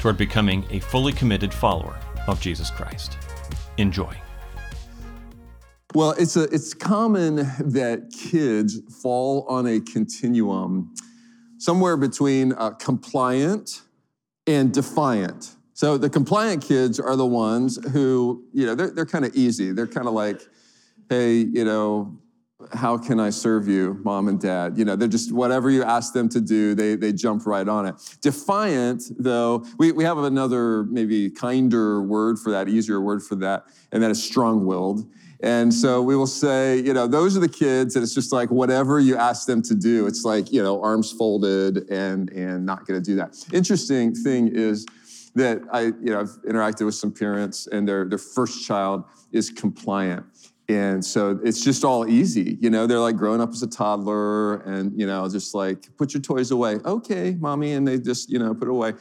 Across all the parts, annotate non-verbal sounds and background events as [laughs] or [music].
toward becoming a fully committed follower of Jesus Christ. Enjoy. Well, it's, a, it's common that kids fall on a continuum somewhere between uh, compliant and defiant. So the compliant kids are the ones who, you know, they're, they're kind of easy. They're kind of like, hey, you know, how can I serve you, mom and dad? You know, they're just whatever you ask them to do, they, they jump right on it. Defiant, though, we, we have another maybe kinder word for that, easier word for that, and that is strong willed. And so we will say, you know, those are the kids that it's just like whatever you ask them to do, it's like, you know, arms folded and, and not to do that. Interesting thing is that I, you know, I've interacted with some parents and their, their first child is compliant. And so it's just all easy. You know, they're like growing up as a toddler and, you know, just like, put your toys away. Okay, mommy. And they just, you know, put it away.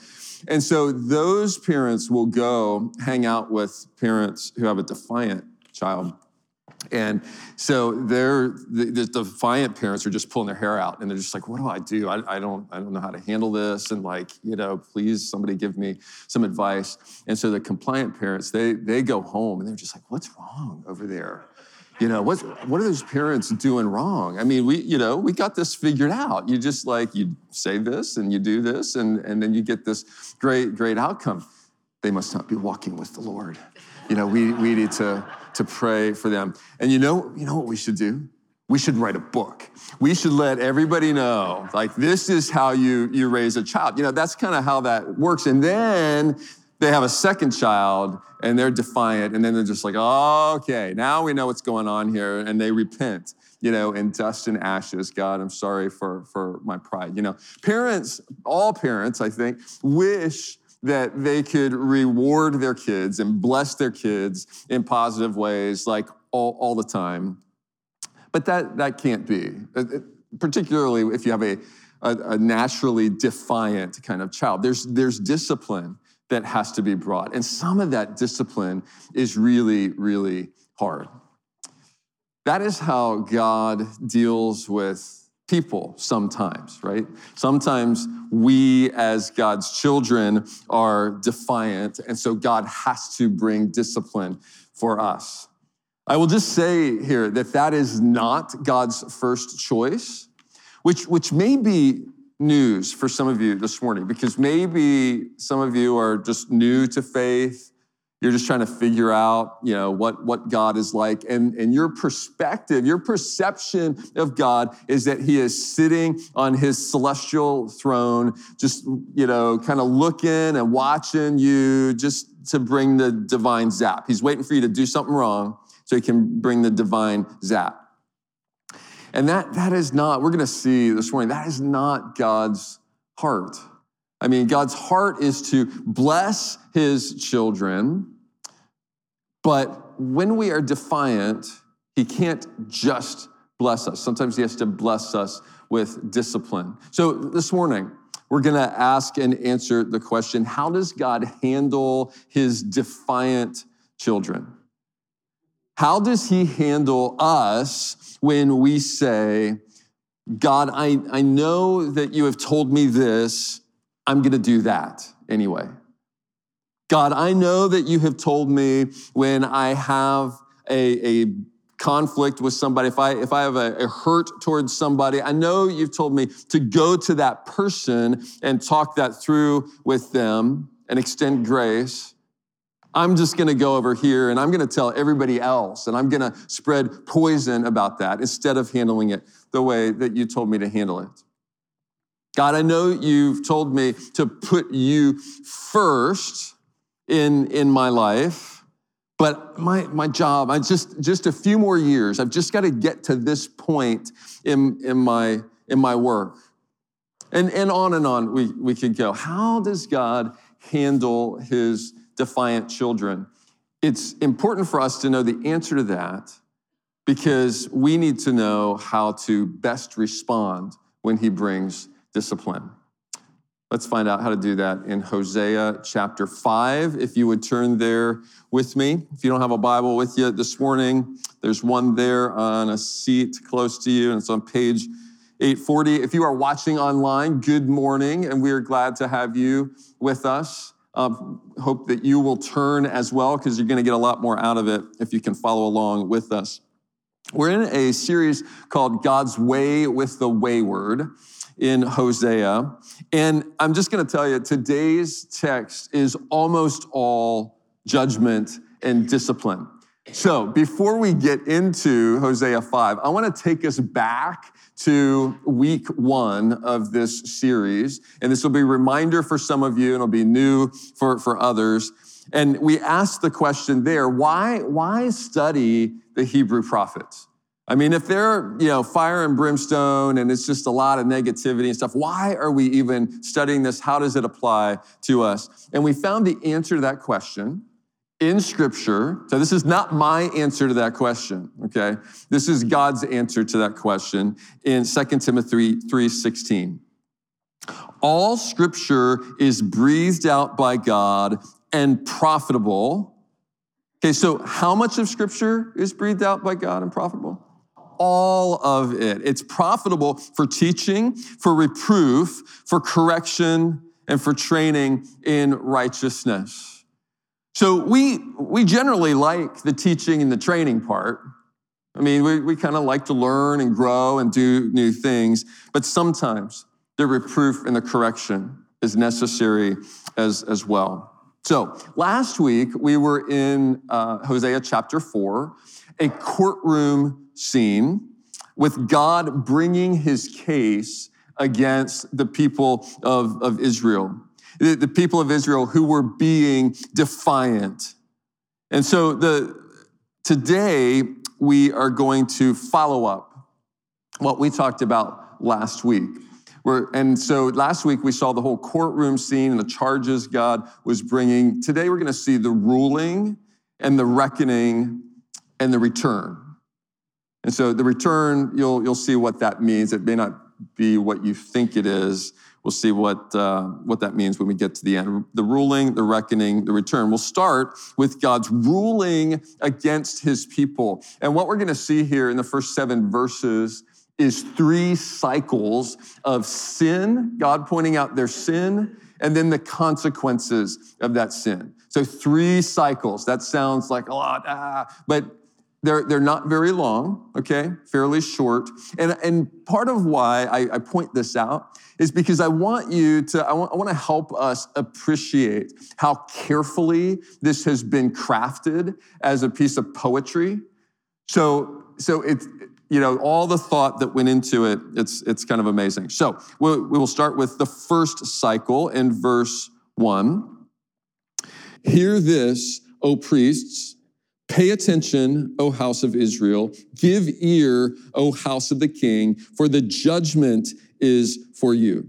And so those parents will go hang out with parents who have a defiant child. And so they're the, the, defiant parents are just pulling their hair out and they're just like, what do I do? I, I, don't I don't know how to handle this. And like, you know, please somebody give me some advice. And so the compliant parents, they they go home and they're just like, what's wrong over there? You know, what, what are those parents doing wrong? I mean, we, you know, we got this figured out. You just like, you say this and you do this, and, and then you get this great, great outcome. They must not be walking with the Lord. You know, we, we need to, to pray for them. And you know, you know what we should do? We should write a book. We should let everybody know, like, this is how you, you raise a child. You know, that's kind of how that works. And then they have a second child and they're defiant and then they're just like oh, okay now we know what's going on here and they repent you know in dust and ashes. God i'm sorry for for my pride you know. Parents all parents i think wish that they could reward their kids and bless their kids in positive ways like all, all the time. But that that can't be. Uh, uh, particularly if you have a, a, a naturally defiant kind of child. There's there's discipline that has to be brought. And some of that discipline is really, really hard. That is how God deals with people sometimes, right? Sometimes we, as God's children, are defiant, and so God has to bring discipline for us. I will just say here that that is not God's first choice, which, which may be news for some of you this morning because maybe some of you are just new to faith. You're just trying to figure out, you know, what, what God is like. And, and your perspective, your perception of God is that he is sitting on his celestial throne, just, you know, kind of looking and watching you just to bring the divine zap. He's waiting for you to do something wrong so he can bring the divine zap. And that, that is not, we're going to see this morning, that is not God's heart. I mean, God's heart is to bless his children, but when we are defiant, he can't just bless us. Sometimes he has to bless us with discipline. So this morning, we're going to ask and answer the question how does God handle his defiant children? How does he handle us when we say, God, I, I know that you have told me this, I'm gonna do that anyway. God, I know that you have told me when I have a, a conflict with somebody, if I, if I have a, a, hurt towards somebody, I know you've told me to go to that person and talk that through with them and extend grace. I'm just going to go over here and I'm going to tell everybody else and I'm going to spread poison about that instead of handling it the way that you told me to handle it. God, I know you've told me to put you first in, in my life, but my, my job, I just, just a few more years, I've just got to get to this point in, in, my, in my work. And, and on and on we, we could go. How does God handle his defiant children? It's important for us to know the answer to that because we need to know how to best respond when he brings discipline. Let's find out how to do that in Hosea chapter 5. If you would turn there with me. If you don't have a Bible with you this morning, there's one there on a seat close to you, and it's on page 840. If you are watching online, good morning, and we are glad to have you with us. Um, hope that you will turn as well, because you're going to get a lot more out of it if you can follow along with us. We're in a series called God's Way with the Wayward in Hosea. And I'm just going to tell you, today's text is almost all judgment and discipline. So before we get into Hosea 5, I want to take us back to week one of this series. And this will be a reminder for some of you, and it'll be new for, for others. And we asked the question there why, why study the Hebrew prophets? I mean, if they're, you know, fire and brimstone and it's just a lot of negativity and stuff, why are we even studying this? How does it apply to us? And we found the answer to that question in scripture. So this is not my answer to that question, okay? This is God's answer to that question in 2 Timothy 3:16. All scripture is breathed out by God and profitable. Okay, so how much of scripture is breathed out by God and profitable? all of it. It's profitable for teaching, for reproof, for correction, and for training in righteousness. So we, we generally like the teaching and the training part. I mean, we, we kind of like to learn and grow and do new things, but sometimes the reproof and the correction is necessary as, as well. So last week we were in uh, Hosea chapter 4, a courtroom scene with God bringing his case against the people of, of Israel, the, the people of Israel who were being defiant. And so the, today we are going to follow up what we talked about last week. We're, and so last week we saw the whole courtroom scene and the charges God was bringing. Today we're going to see the ruling and the reckoning and the return. And so the return, you'll, you'll see what that means. It may not be what you think it is. We'll see what, uh, what that means when we get to the end. The ruling, the reckoning, the return. We'll start with God's ruling against his people. And what we're going to see here in the first seven verses is three cycles of sin, God pointing out their sin, and then the consequences of that sin. So three cycles. That sounds like a lot, ah, but they're, they're not very long, okay, fairly short. And, and part of why I, I point this out is because I want you to, I want, I want to help us appreciate how carefully this has been crafted as a piece of poetry. So, so it's, you know, all the thought that went into it, it's, it's kind of amazing. So we'll, we will start with the first cycle in verse one. Hear this, O priests Pay attention, O house of Israel. Give ear, O house of the king, for the judgment is for you.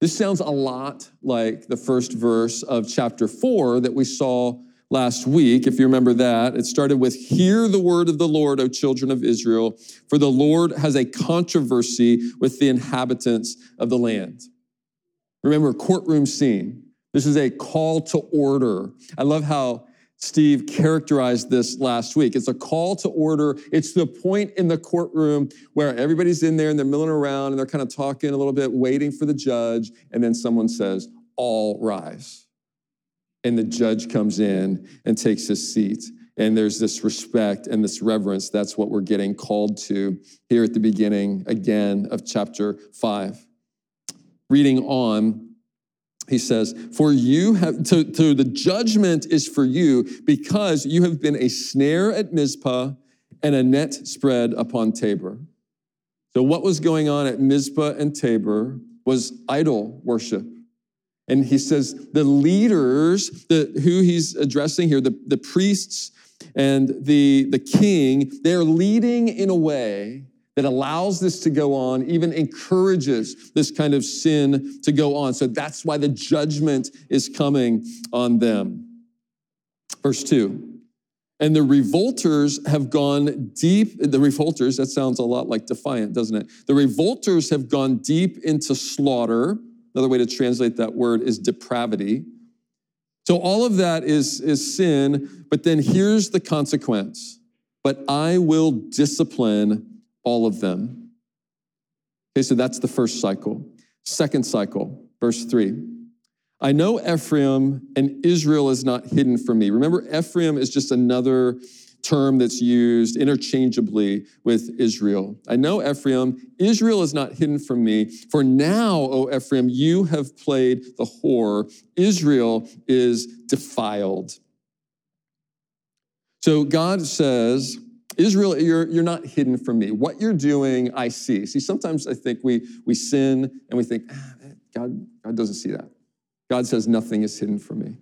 This sounds a lot like the first verse of chapter four that we saw last week. If you remember that, it started with, Hear the word of the Lord, O children of Israel, for the Lord has a controversy with the inhabitants of the land. Remember, courtroom scene. This is a call to order. I love how Steve characterized this last week. It's a call to order. It's the point in the courtroom where everybody's in there and they're milling around and they're kind of talking a little bit, waiting for the judge. And then someone says, All rise. And the judge comes in and takes his seat. And there's this respect and this reverence. That's what we're getting called to here at the beginning again of chapter five. Reading on, he says, For you have, to, to the judgment is for you because you have been a snare at Mizpah and a net spread upon Tabor. So, what was going on at Mizpah and Tabor was idol worship. And he says the leaders, the, who he's addressing here, the, the priests and the, the king, they're leading in a way that allows this to go on, even encourages this kind of sin to go on. So that's why the judgment is coming on them. Verse 2 and the revolters have gone deep. The revolters, that sounds a lot like defiant, doesn't it? The revolters have gone deep into slaughter. Another way to translate that word is depravity. So all of that is, is sin, but then here's the consequence. But I will discipline all of them. Okay, so that's the first cycle. Second cycle, verse three. I know Ephraim and Israel is not hidden from me. Remember, Ephraim is just another term that's used interchangeably with Israel. I know Ephraim, Israel is not hidden from me. For now, O Ephraim, you have played the whore. Israel is defiled. So God says, Israel, you're, you're not hidden from me. What you're doing, I see. See, sometimes I think we, we sin and we think, ah, God, God doesn't see that. God says, Nothing is hidden from me.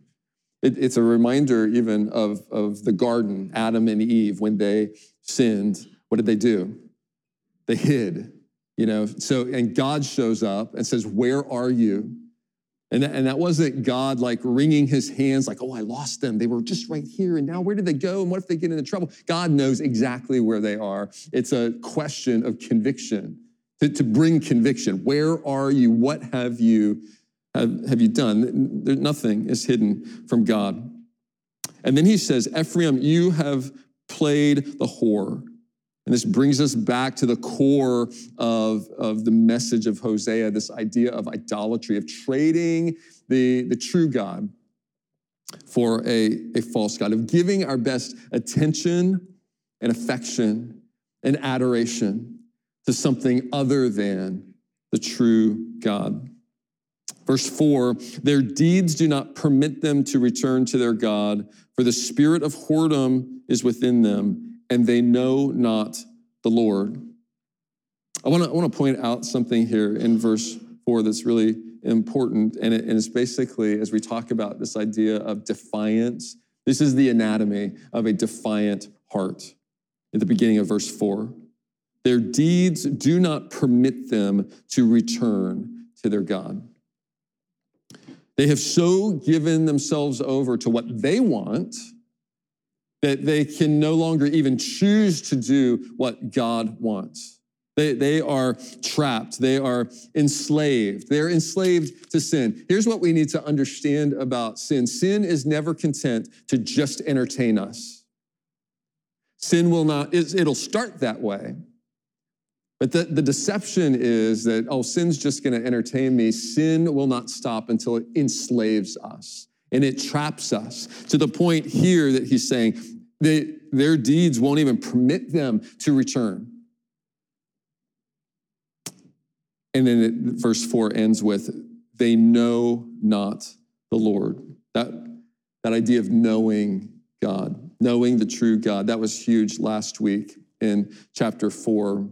It, it's a reminder even of, of the garden, Adam and Eve, when they sinned. What did they do? They hid, you know. So, and God shows up and says, Where are you? And that, and that wasn't God like wringing his hands, like, oh, I lost them. They were just right here. And now where did they go? And what if they get into trouble? God knows exactly where they are. It's a question of conviction, to, to bring conviction. Where are you? What have you have, have you done? There, nothing is hidden from God. And then he says, Ephraim, you have played the whore. And this brings us back to the core of, of the message of Hosea, this idea of idolatry, of trading the, the true God for a, a false God, of giving our best attention and affection and adoration to something other than the true God. Verse 4 Their deeds do not permit them to return to their God, for the spirit of whoredom is within them, and they know not the Lord. I want to I point out something here in verse 4 that's really important, and, it, and it's basically as we talk about this idea of defiance, this is the anatomy of a defiant heart at the beginning of verse 4. Their deeds do not permit them to return to their God. They have so given themselves over to what they want that they can no longer even choose to do what God wants. They, they are trapped. They are enslaved. They're enslaved to sin. Here's what we need to understand about sin sin is never content to just entertain us. Sin will not, it'll start that way, but the, the deception is that, oh, sin's just going to entertain me. Sin will not stop until it enslaves us and it traps us to the point here that he's saying that their deeds won't even permit them to return. And then it, verse 4 ends with, they know not the Lord. That, that idea of knowing God, knowing the true God, that was huge last week in chapter 4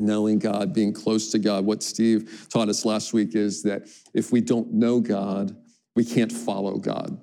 knowing God, being close to God. What Steve taught us last week is that if we don't know God, we can't follow God.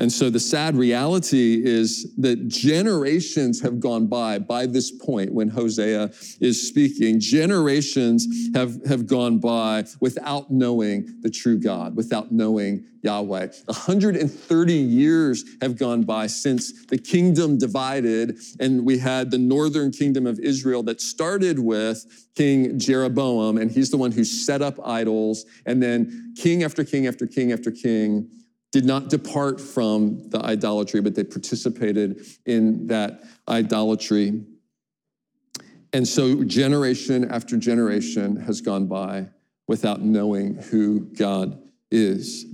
And so the sad reality is that generations have gone by by this point when Hosea is speaking. Generations have, have gone by without knowing the true God, without knowing Yahweh. 130 years have gone by since the kingdom divided, and we had the northern kingdom of Israel that started with King Jeroboam, and he's the one who set up idols, and then king after king after king after king did not depart from the idolatry, but they participated in that idolatry. And so generation after generation has gone by without knowing who God is.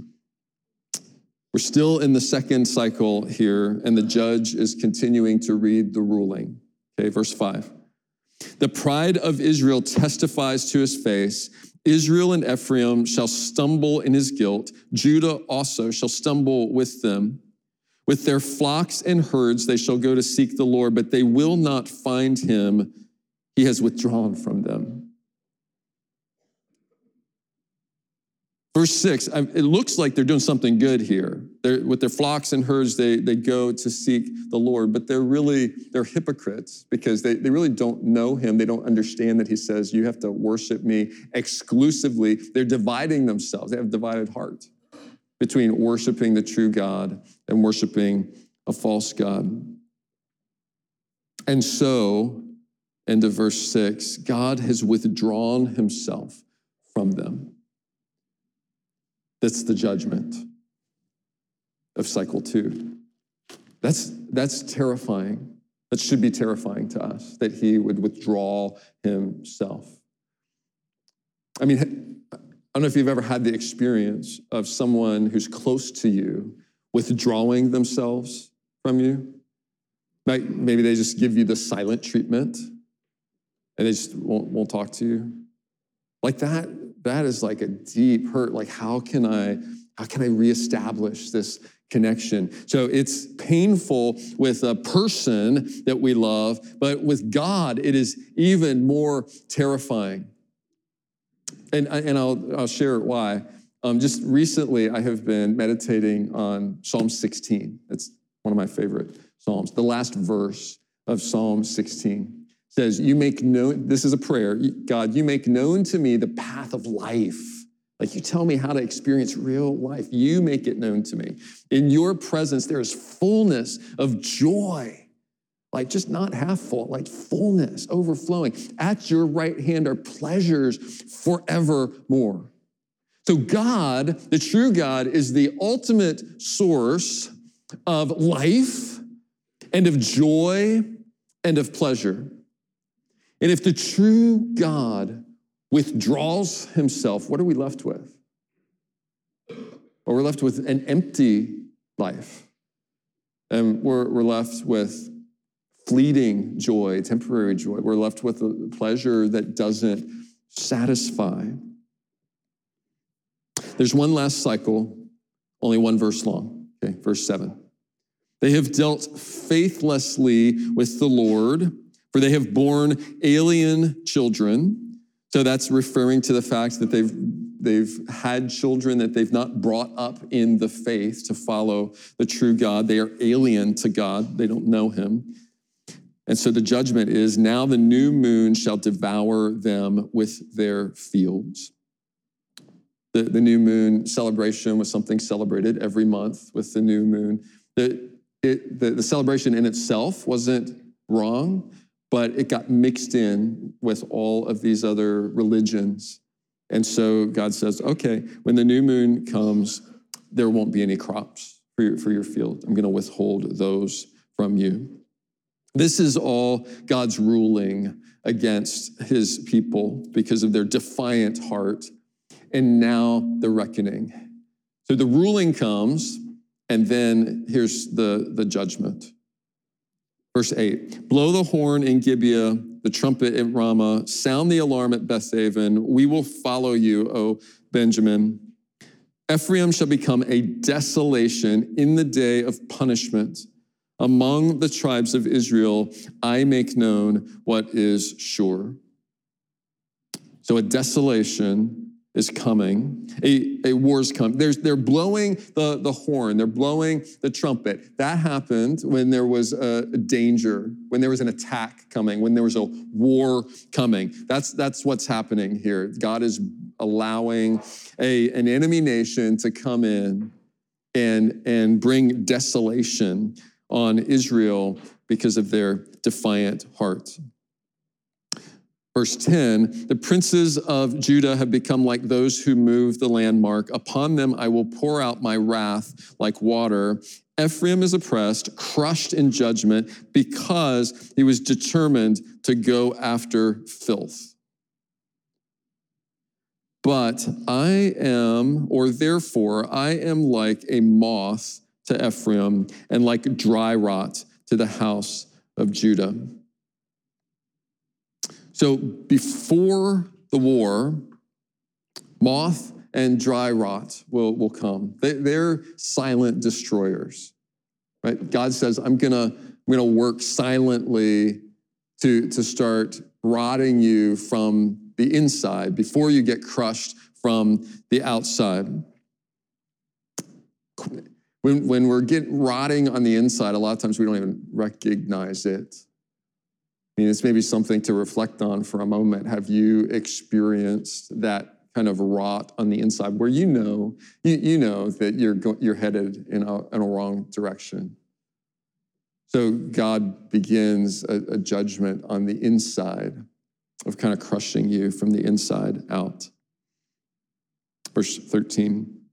We're still in the second cycle here, and the judge is continuing to read the ruling. Okay, verse 5. The pride of Israel testifies to his face, Israel and Ephraim shall stumble in his guilt. Judah also shall stumble with them. With their flocks and herds, they shall go to seek the Lord, but they will not find him. He has withdrawn from them. Verse six, it looks like they're doing something good here. They're, with their flocks and herds, they, they go to seek the Lord, but they're really, they're hypocrites because they, they really don't know him. They don't understand that he says, you have to worship me exclusively. They're dividing themselves. They have divided heart between worshiping the true God and worshiping a false God. And so, end of verse six, God has withdrawn himself from them. That's the judgment of cycle two. That's, that's terrifying. That should be terrifying to us that he would withdraw himself. I mean, I don't know if you've ever had the experience of someone who's close to you withdrawing themselves from you. Maybe they just give you the silent treatment and they just won't, won't talk to you. Like that, that is like a deep hurt. Like, how can I, how can I reestablish this connection? So it's painful with a person that we love, but with God, it is even more terrifying. And, and I'll, I'll share why. Um, just recently, I have been meditating on Psalm 16. It's one of my favorite Psalms. The last verse of Psalm 16 says, You make known, this is a prayer, God, you make known to me the path of life. Like you tell me how to experience real life. You make it known to me. In your presence, there is fullness of joy. Like just not half full, like fullness, overflowing. At your right hand are pleasures forevermore. So, God, the true God, is the ultimate source of life and of joy and of pleasure. And if the true God withdraws himself, what are we left with? Well, we're left with an empty life. And we're, we're left with fleeting joy, temporary joy. We're left with a pleasure that doesn't satisfy. There's one last cycle, only one verse long. Okay, verse seven. They have dealt faithlessly with the Lord for they have borne alien children. So that's referring to the fact that they've, they've had children that they've not brought up in the faith to follow the true God. They are alien to God, they don't know Him. And so the judgment is now the new moon shall devour them with their fields. The, the new moon celebration was something celebrated every month with the new moon. The, it, the, the celebration in itself wasn't wrong, but it got mixed in with all of these other religions. And so God says, okay, when the new moon comes, there won't be any crops for your, for your field. I'm going to withhold those from you. This is all God's ruling against his people because of their defiant heart. And now the reckoning. So the ruling comes, and then here's the, the judgment. Verse 8 Blow the horn in Gibeah, the trumpet in Ramah, sound the alarm at Bethaven. We will follow you, O Benjamin. Ephraim shall become a desolation in the day of punishment. Among the tribes of Israel, I make known what is sure. So, a desolation is coming. A, a war's coming. There's, they're blowing the, the horn, they're blowing the trumpet. That happened when there was a, danger, when there was an attack coming, when there was a war coming. That's, that's what's happening here. God is allowing a, an enemy nation to come in and, and bring desolation on Israel because of their defiant heart. Verse 10 The princes of Judah have become like those who move the landmark. Upon them I will pour out my wrath like water. Ephraim is oppressed, crushed in judgment, because he was determined to go after filth. But I am, or therefore, I am like a moth to Ephraim and like dry rot to the house of Judah. So before the war, moth and dry rot will, will come. They, are silent destroyers. Right? God says, I'm gonna, I'm gonna work silently to, to start rotting you from the inside before you get crushed from the outside. When, when we're getting rotting on the inside, a lot of times we don't even recognize it. I mean, it's maybe something to reflect on for a moment. Have you experienced that kind of rot on the inside where you know, you, you know that you're, go, you're headed in a, in a wrong direction? So God begins a, a judgment on the inside of kind of crushing you from the inside out. Verse 13.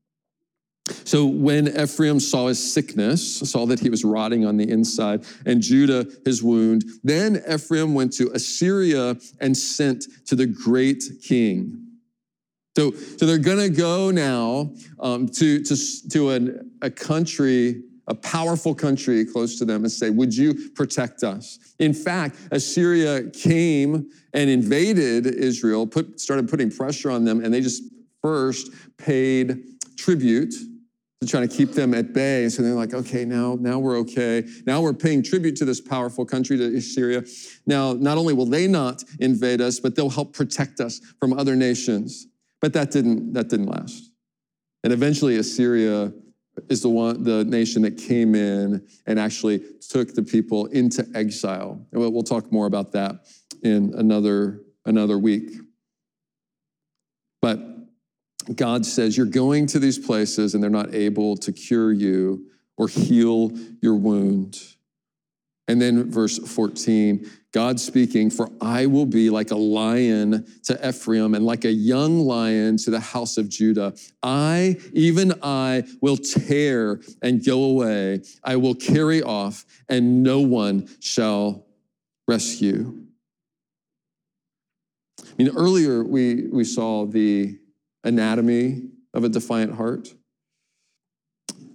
So when Ephraim saw his sickness, saw that he was rotting on the inside, and Judah his wound, then Ephraim went to Assyria and sent to the great king. So, so they're going to go now um, to, to, to an, a country, a powerful country close to them, and say, Would you protect us? In fact, Assyria came and invaded Israel, put, started putting pressure on them, and they just first paid tribute to try to keep them at bay. So they're like, okay, now, now we're okay. Now we're paying tribute to this powerful country, to Assyria. Now, not only will they not invade us, but they'll help protect us from other nations. But that didn't, that didn't last. And eventually Assyria is the one, the nation that came in and actually took the people into exile. And we'll, we'll talk more about that in another, another week. But God says, You're going to these places and they're not able to cure you or heal your wound. And then verse 14, God speaking, For I will be like a lion to Ephraim and like a young lion to the house of Judah. I, even I, will tear and go away. I will carry off, and no one shall rescue. I mean, earlier we, we saw the anatomy of a defiant heart.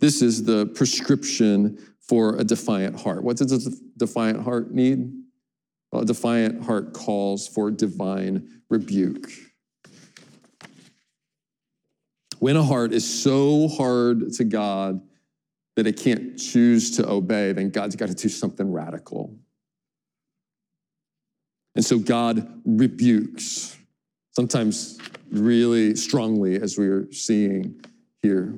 This is the prescription for a defiant heart. What does a defiant heart need? Well, a defiant heart calls for divine rebuke. When a heart is so hard to God that it can't choose to obey, then God's got to do something radical. And so God rebukes, sometimes really strongly, as we are seeing here.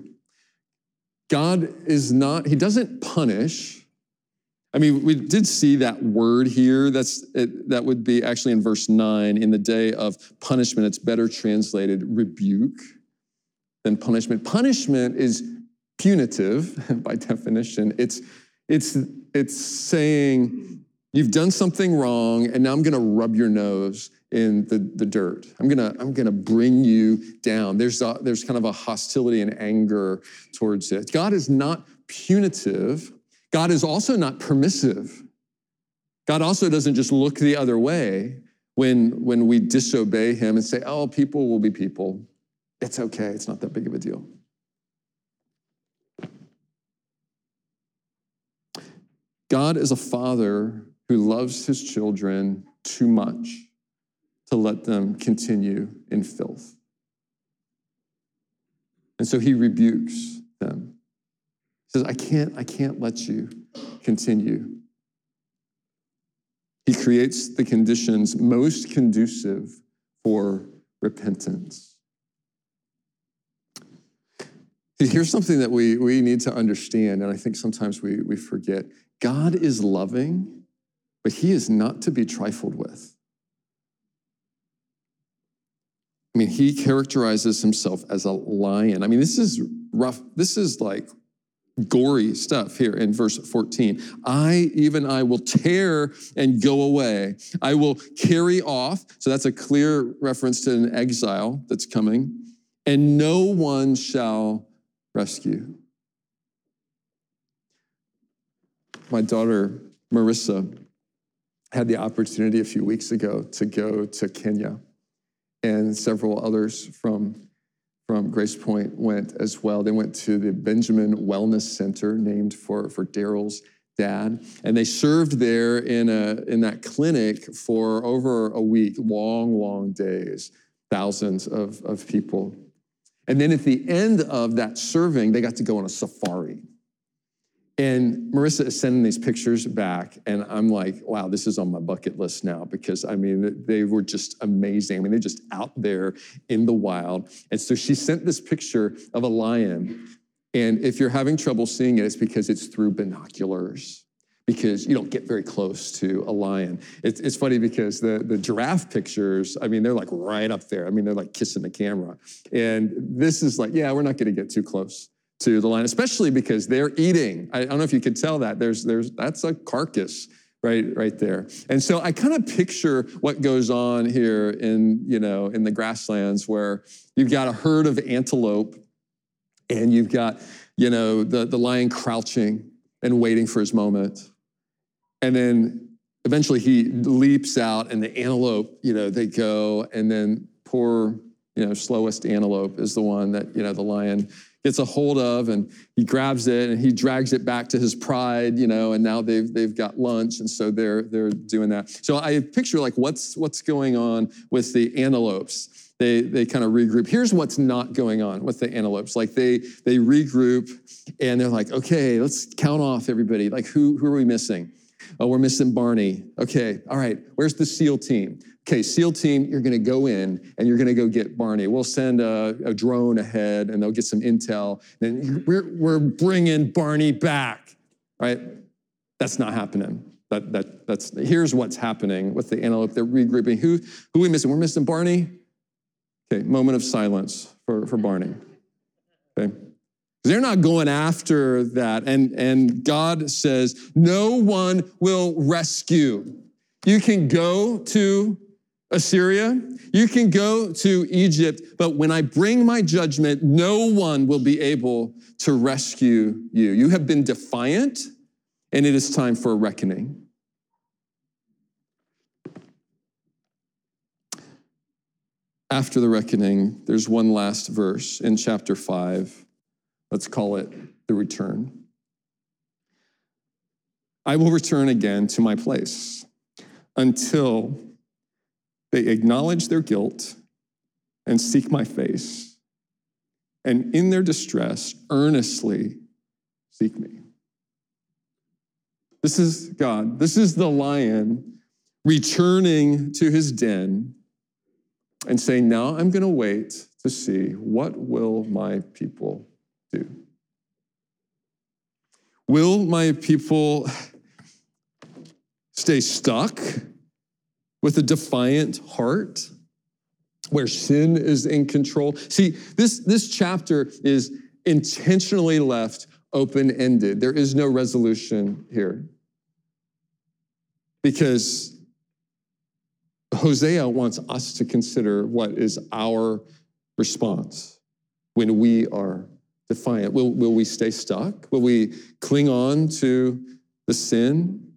God is not, He doesn't punish. I mean, we did see that word here. That's it, that would be actually in verse nine. In the day of punishment, it's better translated rebuke than punishment. Punishment is punitive [laughs] by definition. It's it's it's saying you've done something wrong, and now I'm going to rub your nose in the, the dirt. I'm gonna, I'm gonna bring you down. There's, a, there's kind of a hostility and anger towards it. God is not punitive. God is also not permissive. God also doesn't just look the other way when, when we disobey him and say, oh, people will be people. It's okay, it's not that big of a deal. God is a father who loves his children too much to let them continue in filth. And so he rebukes them. He says, I can't, I can't let you continue. He creates the conditions most conducive for repentance. Here's something that we, we need to understand, and I think sometimes we, we forget God is loving, but he is not to be trifled with. I mean, he characterizes himself as a lion. I mean, this is rough. This is like gory stuff here in verse 14. I, even I, will tear and go away. I will carry off. So that's a clear reference to an exile that's coming. And no one shall rescue. My daughter, Marissa, had the opportunity a few weeks ago to go to Kenya and several others from, from Grace Point went as well. They went to the Benjamin Wellness Center, named for, for Daryl's dad. And they served there in, a, in that clinic for over a week, long, long days, thousands of, of people. And then at the end of that serving, they got to go on a safari. And Marissa is sending these pictures back, and I'm like, wow, this is on my bucket list now because I mean, they were just amazing. I mean, they're just out there in the wild. And so she sent this picture of a lion And if you're having trouble seeing it, it's because it's through binoculars because you don't get very close to a lion. It's, it's funny because the, the giraffe pictures, I mean, they're like right up there. I mean, they're like kissing the camera. And this is like, yeah, we're not going to get too close to the lion, especially because they're eating. I, don't know if you could tell that. There's, there's, that's a carcass right right there and so i kind of picture what goes on here in you know in the grasslands where you've got a herd of antelope and you've got you know the, the lion crouching and waiting for his moment and then eventually he leaps out, and the antelope, you know, they go, and then poor, you know, slowest antelope is the one that, you know, the lion gets a hold of and he grabs it and he drags it back to his pride, you know, and now they've they've got lunch and so they're they're doing that. So I picture like what's what's going on with the antelopes. They they kind of regroup. Here's what's not going on with the antelopes. Like they they regroup and they're like, okay, let's count off everybody. Like who who are we missing? Oh, we're missing Barney. Okay, all right. Where's the SEAL team? Okay, SEAL team, you're to go in and you're to go get Barney. We'll send a, a, drone ahead and they'll get some intel. Then we're, we're bringing Barney back, right? That's not happening. That, that, that's, here's what's happening with the antelope. They're regrouping. Who, who we missing? We're missing Barney. Okay, moment of silence for, for Barney. Okay. They're not going after that. And, and God says, no one will rescue. You can go to Assyria, you can go to Egypt, but when I bring my judgment, no one will be able to rescue you. You have been defiant, and it is time for a reckoning. After the reckoning, there's one last verse in chapter 5 Let's call it the return. I will return again to my place until they acknowledge their guilt and seek my face, and in their distress, earnestly seek me. This is God. This is the lion returning to his den and saying, Now I'm going to wait to see what will my people do? Will my people stay stuck with a defiant heart where sin is in control? See, this, this chapter is intentionally left open ended. There is no resolution here because Hosea wants us to consider what is our response when we are defiant? Will, will we stay stuck? Will we cling on to the sin?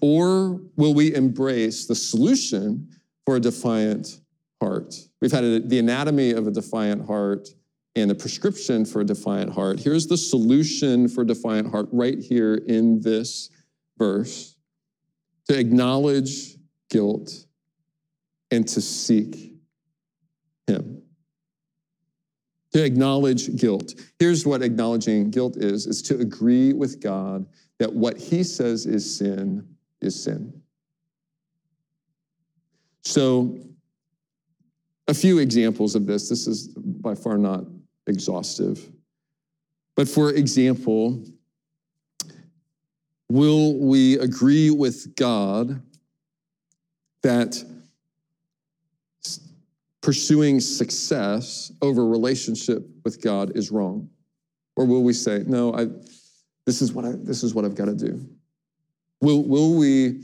Or will we embrace the solution for a defiant heart? We've had a, the anatomy of a defiant heart and the prescription for a defiant heart. Here's the solution for a defiant heart right here in this verse to acknowledge guilt and to seek Him to acknowledge guilt. Here's what acknowledging guilt is, is to agree with God that what he says is sin is sin. So a few examples of this. This is by far not exhaustive. But for example, will we agree with God that pursuing success over relationship with God is wrong? Or will we say, no, I, this, is what I, this is what I've got to do? Will, will we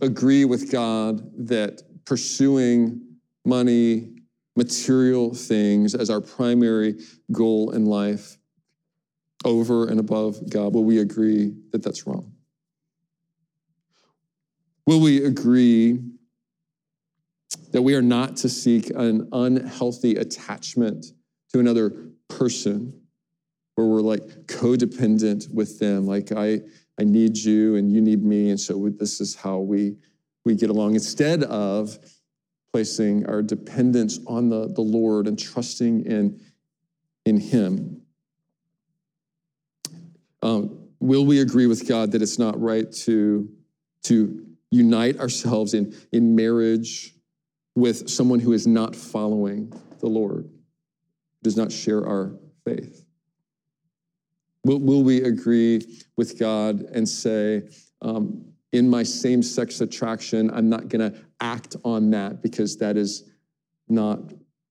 agree with God that pursuing money, material things as our primary goal in life over and above God, will we agree that that's wrong? Will we agree that we are not to seek an unhealthy attachment to another person where we're like codependent with them like i i need you and you need me and so this is how we we get along. Instead of placing our dependence on the, the lord and trusting in in him um, will we agree with god that it's not right to to unite ourselves in in marriage with someone who is not following the Lord, does not share our faith. Will, will we agree with God and say, um, in my same sex attraction, I'm not going to act on that because that is not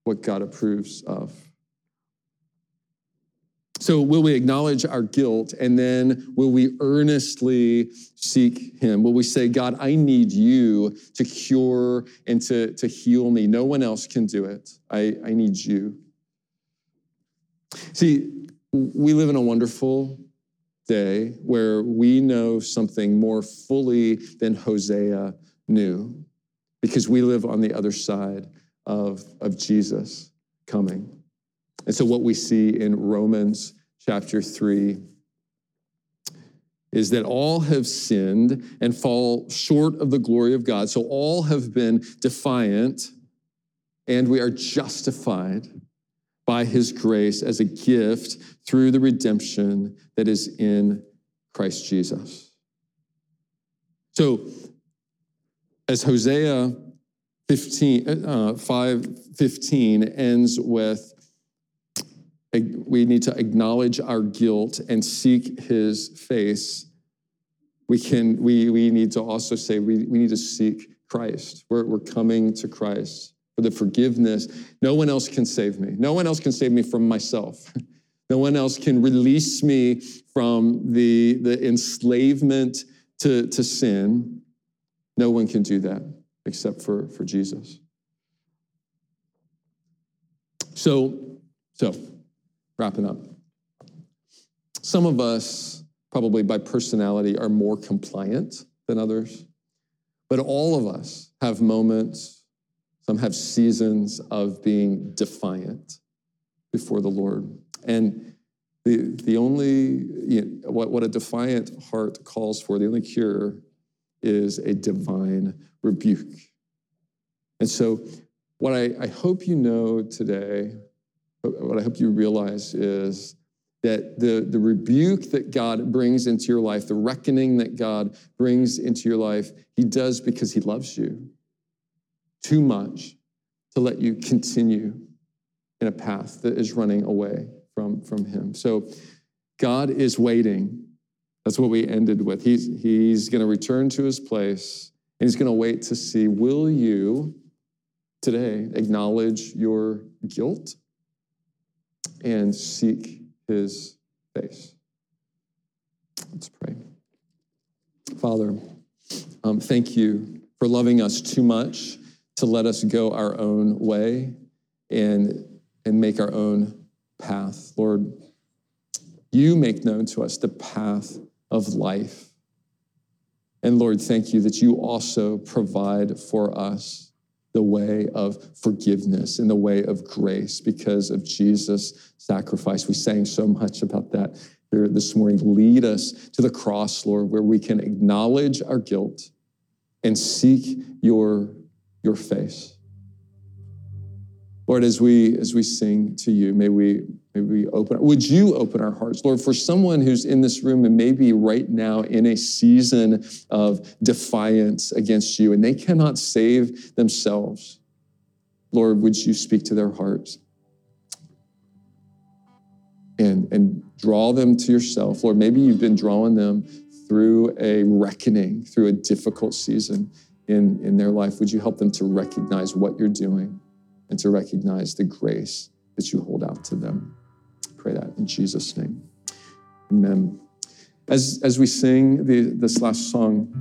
what God approves of? So, will we acknowledge our guilt and then will we earnestly seek Him? Will we say, God, I need you to cure and to, to heal me? No one else can do it. I, I need you. See, we live in a wonderful day where we know something more fully than Hosea knew because we live on the other side of, of Jesus coming. And so, what we see in Romans chapter 3 is that all have sinned and fall short of the glory of God. So, all have been defiant, and we are justified by his grace as a gift through the redemption that is in Christ Jesus. So, as Hosea 15, uh, 5 15 ends with, we need to acknowledge our guilt and seek his face. We, can, we, we need to also say we, we need to seek Christ. We're, we're coming to Christ for the forgiveness. No one else can save me. No one else can save me from myself. [laughs] No one else can release me from the, the enslavement to, to sin. No one can do that except for, for Jesus. So, so, wrapping up. Some of us, probably by personality, are more compliant than others, but all of us have moments some have seasons of being defiant before the Lord. And the, the only, you know, what, what a defiant heart calls for, the only cure is a divine rebuke. And so, what I, I hope you know today, what I hope you realize is that the, the rebuke that God brings into your life, the reckoning that God brings into your life, He does because He loves you too much to let you continue in a path that is running away from, from Him. So God is waiting. That's what we ended with. He's, he's going to return to His place and He's going to wait to see will you today acknowledge your guilt and seek His face? Let's pray. Father, um, thank you for loving us too much to let us go our own way and, and make our own path. Lord, you make known to us the path of life. And Lord, thank you that you also provide for us the way of forgiveness and the way of grace because of Jesus' sacrifice. We sang so much about that here this morning. Lead us to the cross, Lord, where we can acknowledge our guilt and seek your your face. Lord, as we as we sing to you, may we may we open. Would you open our hearts, Lord, for someone who's in this room and maybe right now in a season of defiance against you, and they cannot save themselves. Lord, would you speak to their hearts and and draw them to yourself, Lord? Maybe you've been drawing them through a reckoning, through a difficult season in, in their life, would you help them to recognize what you're doing and to recognize the grace that you hold out to them? Pray that in Jesus' name. Amen. As, as we sing the, this last song,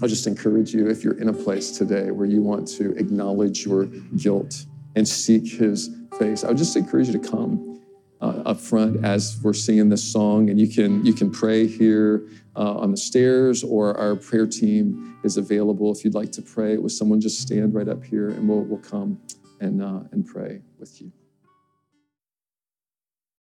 I'll just encourage you if you're in a place today where you want to acknowledge your guilt and seek his face, I would just encourage you to come uh, up front as we're singing this song, and you can you can pray here uh, on the stairs, or our prayer team is available if you'd like to pray with someone. Just stand right up here, and we'll we'll come and uh, and pray with you.